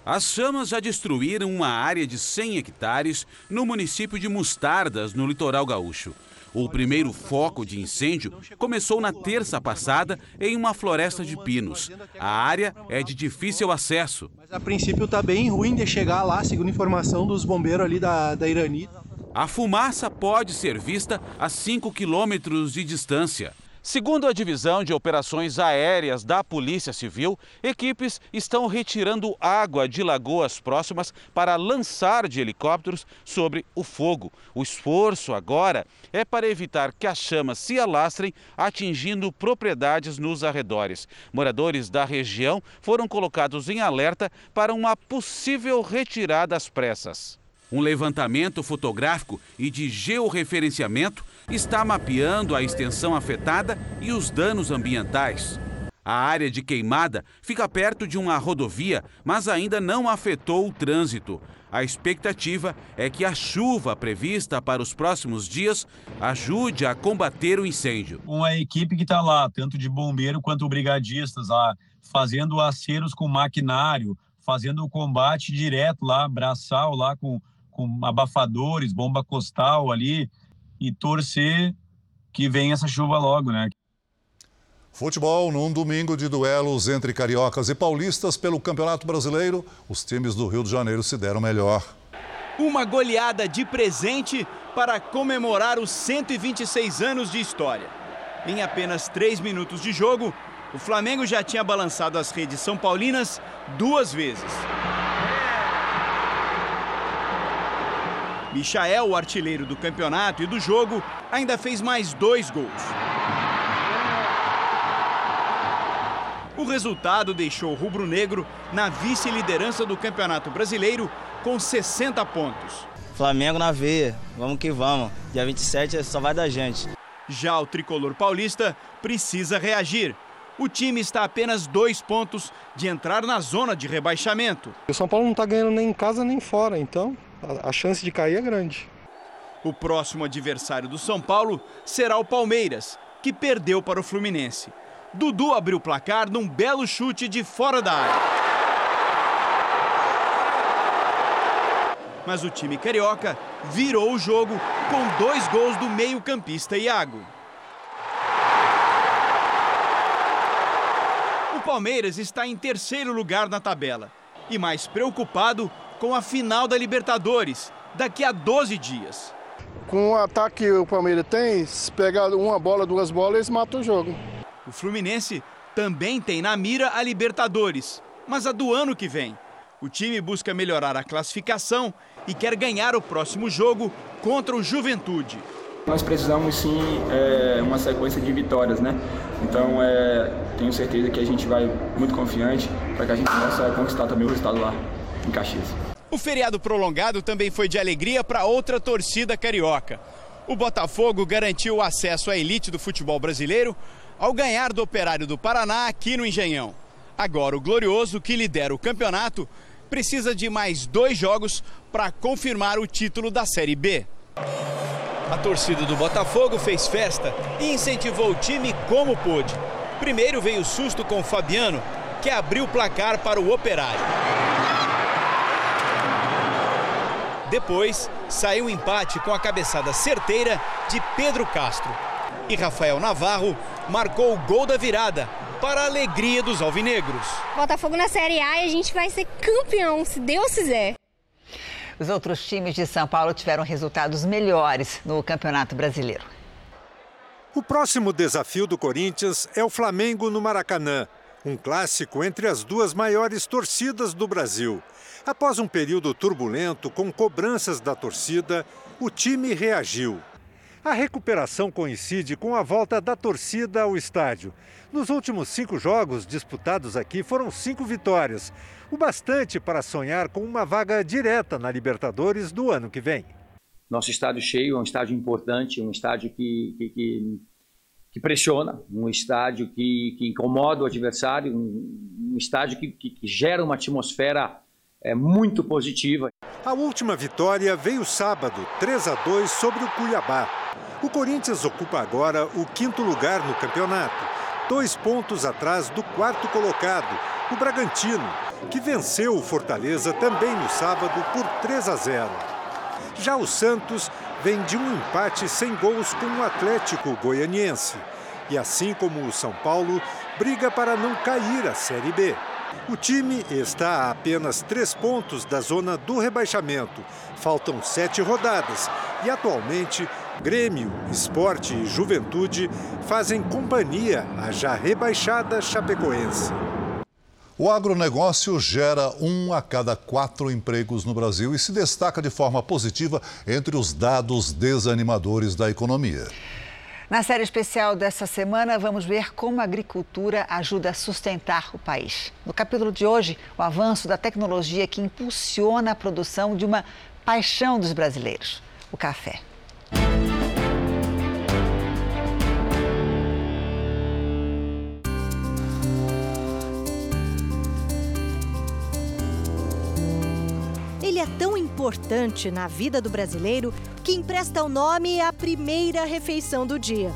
As chamas já destruíram uma área de 100 hectares no município de Mostardas, no litoral gaúcho. O primeiro foco de incêndio começou na terça passada em uma floresta de pinos. A área é de difícil acesso.
Mas a princípio está bem ruim de chegar lá, segundo informação dos bombeiros ali da, da Irani.
A fumaça pode ser vista a 5 quilômetros de distância. Segundo a Divisão de Operações Aéreas da Polícia Civil, equipes estão retirando água de lagoas próximas para lançar de helicópteros sobre o fogo. O esforço agora é para evitar que as chamas se alastrem, atingindo propriedades nos arredores. Moradores da região foram colocados em alerta para uma possível retirada às pressas. Um levantamento fotográfico e de georreferenciamento está mapeando a extensão afetada e os danos ambientais. A área de queimada fica perto de uma rodovia, mas ainda não afetou o trânsito. A expectativa é que a chuva prevista para os próximos dias ajude a combater o incêndio.
Uma equipe que está lá, tanto de bombeiro quanto brigadistas, lá, fazendo aceros com maquinário, fazendo o combate direto lá, braçal lá com com abafadores, bomba costal ali e torcer que venha essa chuva logo, né?
Futebol num domingo de duelos entre cariocas e paulistas pelo Campeonato Brasileiro, os times do Rio de Janeiro se deram melhor.
Uma goleada de presente para comemorar os 126 anos de história. Em apenas três minutos de jogo, o Flamengo já tinha balançado as redes são paulinas duas vezes. Michael, o artilheiro do campeonato e do jogo, ainda fez mais dois gols. O resultado deixou o rubro-negro na vice-liderança do Campeonato Brasileiro com 60 pontos.
Flamengo na veia, vamos que vamos. Dia 27 só vai da gente.
Já o tricolor paulista precisa reagir. O time está a apenas dois pontos de entrar na zona de rebaixamento.
O São Paulo não está ganhando nem em casa nem fora, então a chance de cair é grande.
O próximo adversário do São Paulo será o Palmeiras, que perdeu para o Fluminense. Dudu abriu o placar num belo chute de fora da área. Mas o time carioca virou o jogo com dois gols do meio-campista Iago. O Palmeiras está em terceiro lugar na tabela e mais preocupado com a final da Libertadores, daqui a 12 dias.
Com o ataque que o Palmeiras tem, se pegar uma bola, duas bolas, eles matam o jogo.
O Fluminense também tem na mira a Libertadores, mas a do ano que vem. O time busca melhorar a classificação e quer ganhar o próximo jogo contra o Juventude.
Nós precisamos sim é, uma sequência de vitórias, né? Então é, tenho certeza que a gente vai muito confiante para que a gente possa conquistar também o resultado lá em Caxias.
O feriado prolongado também foi de alegria para outra torcida carioca. O Botafogo garantiu o acesso à elite do futebol brasileiro ao ganhar do Operário do Paraná aqui no Engenhão. Agora, o Glorioso, que lidera o campeonato, precisa de mais dois jogos para confirmar o título da Série B. A torcida do Botafogo fez festa e incentivou o time como pôde. Primeiro veio o susto com o Fabiano, que abriu o placar para o Operário. Depois, saiu um empate com a cabeçada certeira de Pedro Castro. E Rafael Navarro marcou o gol da virada para a alegria dos alvinegros.
Botafogo na Série A e a gente vai ser campeão, se Deus quiser.
Os outros times de São Paulo tiveram resultados melhores no Campeonato Brasileiro.
O próximo desafio do Corinthians é o Flamengo no Maracanã, um clássico entre as duas maiores torcidas do Brasil. Após um período turbulento com cobranças da torcida, o time reagiu. A recuperação coincide com a volta da torcida ao estádio. Nos últimos cinco jogos disputados aqui foram cinco vitórias, o bastante para sonhar com uma vaga direta na Libertadores do ano que vem.
Nosso estádio cheio é um estádio importante, um estádio que, que, que, pressiona, um estádio que, que incomoda o adversário, um estádio que, que gera uma atmosfera
é muito positiva.
A última vitória veio sábado, 3 a 2 sobre o Cuiabá. O Corinthians ocupa agora o quinto lugar no campeonato, dois pontos atrás do quarto colocado, o Bragantino, que venceu o Fortaleza também no sábado por 3 a 0. Já o Santos vem de um empate sem gols com o Atlético Goianiense. E assim como o São Paulo, briga para não cair à Série B. O time está a apenas três pontos da zona do rebaixamento. Faltam sete rodadas e atualmente Grêmio, Esporte e Juventude fazem companhia à já rebaixada Chapecoense.
O agronegócio gera um a cada quatro empregos no Brasil e se destaca de forma positiva entre os dados desanimadores da economia.
Na série especial dessa semana, vamos ver como a agricultura ajuda a sustentar o país. No capítulo de hoje, o avanço da tecnologia que impulsiona a produção de uma paixão dos brasileiros: o café.
É tão importante na vida do brasileiro que empresta o nome à primeira refeição do dia.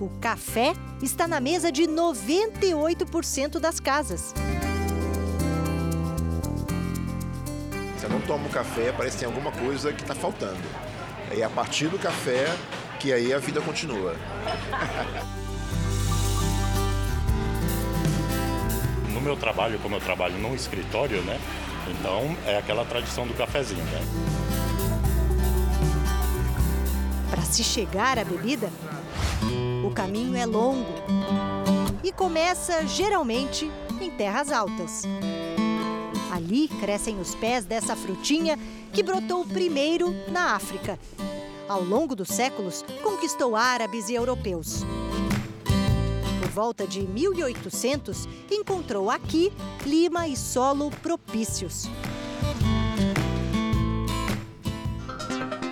O café está na mesa de 98% das casas.
Se eu não tomo café, parece que tem alguma coisa que está faltando. É a partir do café que aí a vida continua.
no meu trabalho, como eu trabalho num escritório, né? Então é aquela tradição do cafezinho, né?
Para se chegar à bebida, o caminho é longo e começa geralmente em terras altas. Ali crescem os pés dessa frutinha que brotou primeiro na África. Ao longo dos séculos, conquistou árabes e europeus volta de 1800, encontrou aqui clima e solo propícios.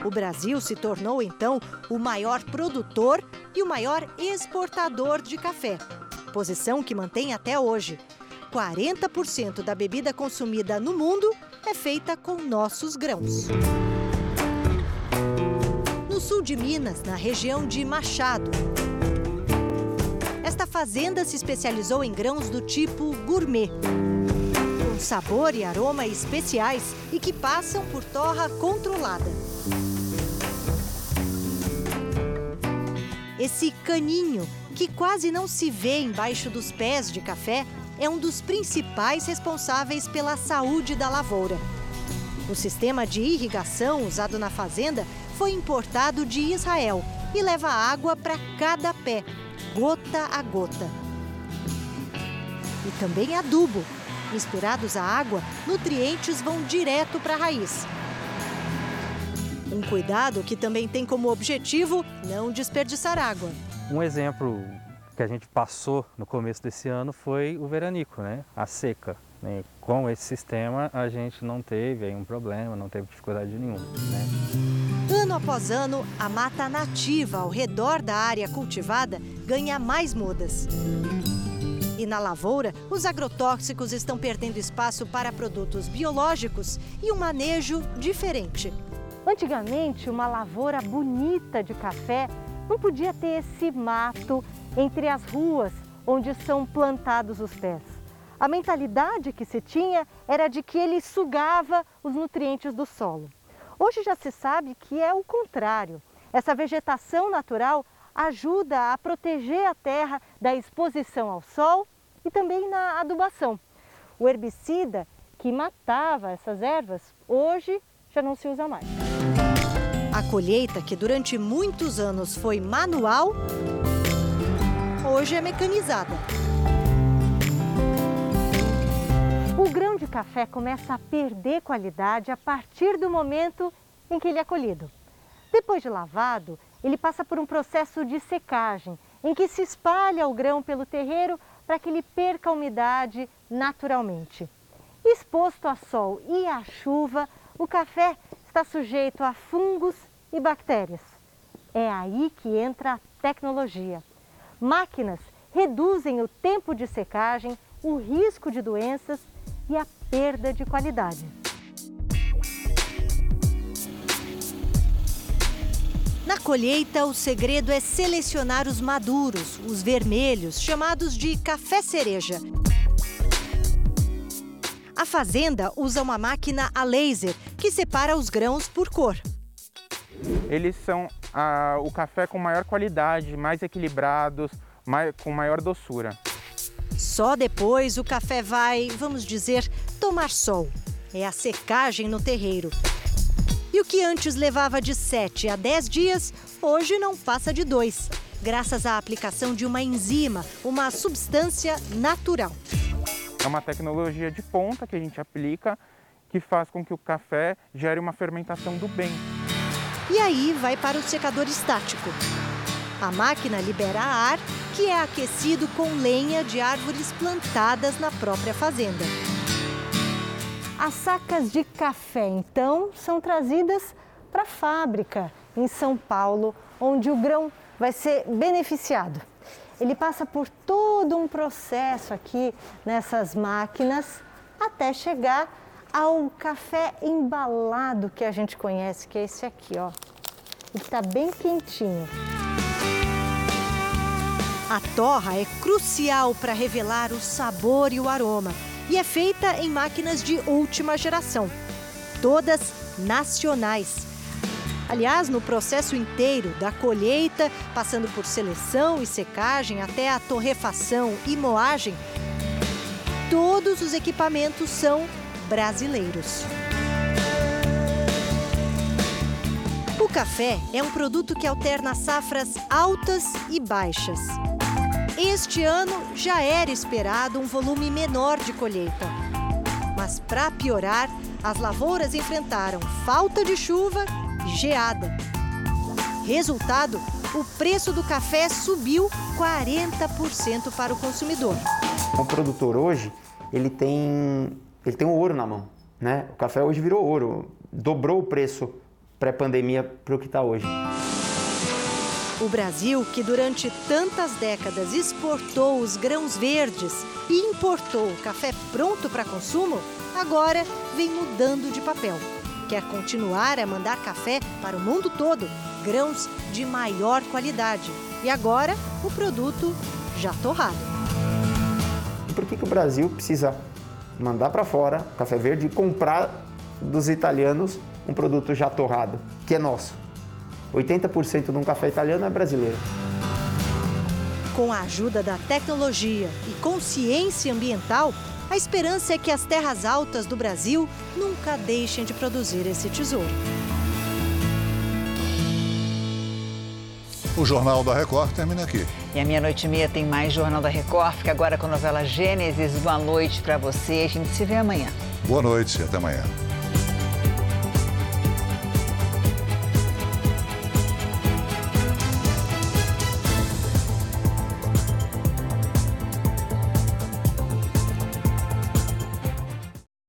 O Brasil se tornou então o maior produtor e o maior exportador de café, posição que mantém até hoje. 40% da bebida consumida no mundo é feita com nossos grãos. No sul de Minas, na região de Machado, esta fazenda se especializou em grãos do tipo gourmet, com sabor e aroma especiais e que passam por torra controlada. Esse caninho, que quase não se vê embaixo dos pés de café, é um dos principais responsáveis pela saúde da lavoura. O sistema de irrigação usado na fazenda foi importado de Israel e leva água para cada pé, gota a gota. E também adubo. Misturados à água, nutrientes vão direto para a raiz. Um cuidado que também tem como objetivo não desperdiçar água.
Um exemplo que a gente passou no começo desse ano foi o veranico, né? a seca. Né? Com esse sistema a gente não teve um problema, não teve dificuldade nenhuma. Né?
Ano após ano, a mata nativa ao redor da área cultivada ganha mais mudas. E na lavoura, os agrotóxicos estão perdendo espaço para produtos biológicos e um manejo diferente. Antigamente, uma lavoura bonita de café não podia ter esse mato entre as ruas onde são plantados os pés. A mentalidade que se tinha era de que ele sugava os nutrientes do solo. Hoje já se sabe que é o contrário. Essa vegetação natural ajuda a proteger a terra da exposição ao sol e também na adubação. O herbicida que matava essas ervas hoje já não se usa mais. A colheita, que durante muitos anos foi manual, hoje é mecanizada. O grão de café começa a perder qualidade a partir do momento em que ele é colhido. Depois de lavado, ele passa por um processo de secagem, em que se espalha o grão pelo terreiro para que ele perca a umidade naturalmente. Exposto a sol e à chuva, o café está sujeito a fungos e bactérias. É aí que entra a tecnologia. Máquinas reduzem o tempo de secagem o risco de doenças e a perda de qualidade. Na colheita, o segredo é selecionar os maduros, os vermelhos, chamados de café cereja. A fazenda usa uma máquina a laser que separa os grãos por cor.
Eles são ah, o café com maior qualidade, mais equilibrados, mais, com maior doçura.
Só depois o café vai, vamos dizer, tomar sol. É a secagem no terreiro. E o que antes levava de 7 a 10 dias, hoje não passa de 2, graças à aplicação de uma enzima, uma substância natural.
É uma tecnologia de ponta que a gente aplica que faz com que o café gere uma fermentação do bem.
E aí vai para o secador estático. A máquina libera ar que é aquecido com lenha de árvores plantadas na própria fazenda. As sacas de café, então, são trazidas para a fábrica em São Paulo, onde o grão vai ser beneficiado. Ele passa por todo um processo aqui nessas máquinas até chegar ao café embalado que a gente conhece, que é esse aqui, ó. Ele está bem quentinho. A torra é crucial para revelar o sabor e o aroma e é feita em máquinas de última geração, todas nacionais. Aliás, no processo inteiro, da colheita, passando por seleção e secagem até a torrefação e moagem, todos os equipamentos são brasileiros. O café é um produto que alterna safras altas e baixas. Este ano já era esperado um volume menor de colheita. Mas, para piorar, as lavouras enfrentaram falta de chuva e geada. Resultado: o preço do café subiu 40% para o consumidor.
O produtor hoje ele tem ele tem o ouro na mão, né? O café hoje virou ouro, dobrou o preço pré-pandemia para o que está hoje.
O Brasil, que durante tantas décadas exportou os grãos verdes e importou o café pronto para consumo, agora vem mudando de papel. Quer continuar a mandar café para o mundo todo, grãos de maior qualidade. E agora, o produto já torrado.
Por que, que o Brasil precisa mandar para fora café verde e comprar dos italianos um produto já torrado, que é nosso? 80% de um café italiano é brasileiro.
Com a ajuda da tecnologia e consciência ambiental, a esperança é que as terras altas do Brasil nunca deixem de produzir esse tesouro.
O Jornal da Record termina aqui.
E a meia-noite e meia tem mais Jornal da Record. Fica agora com a novela Gênesis. Boa noite para você. A gente se vê amanhã.
Boa noite e até amanhã.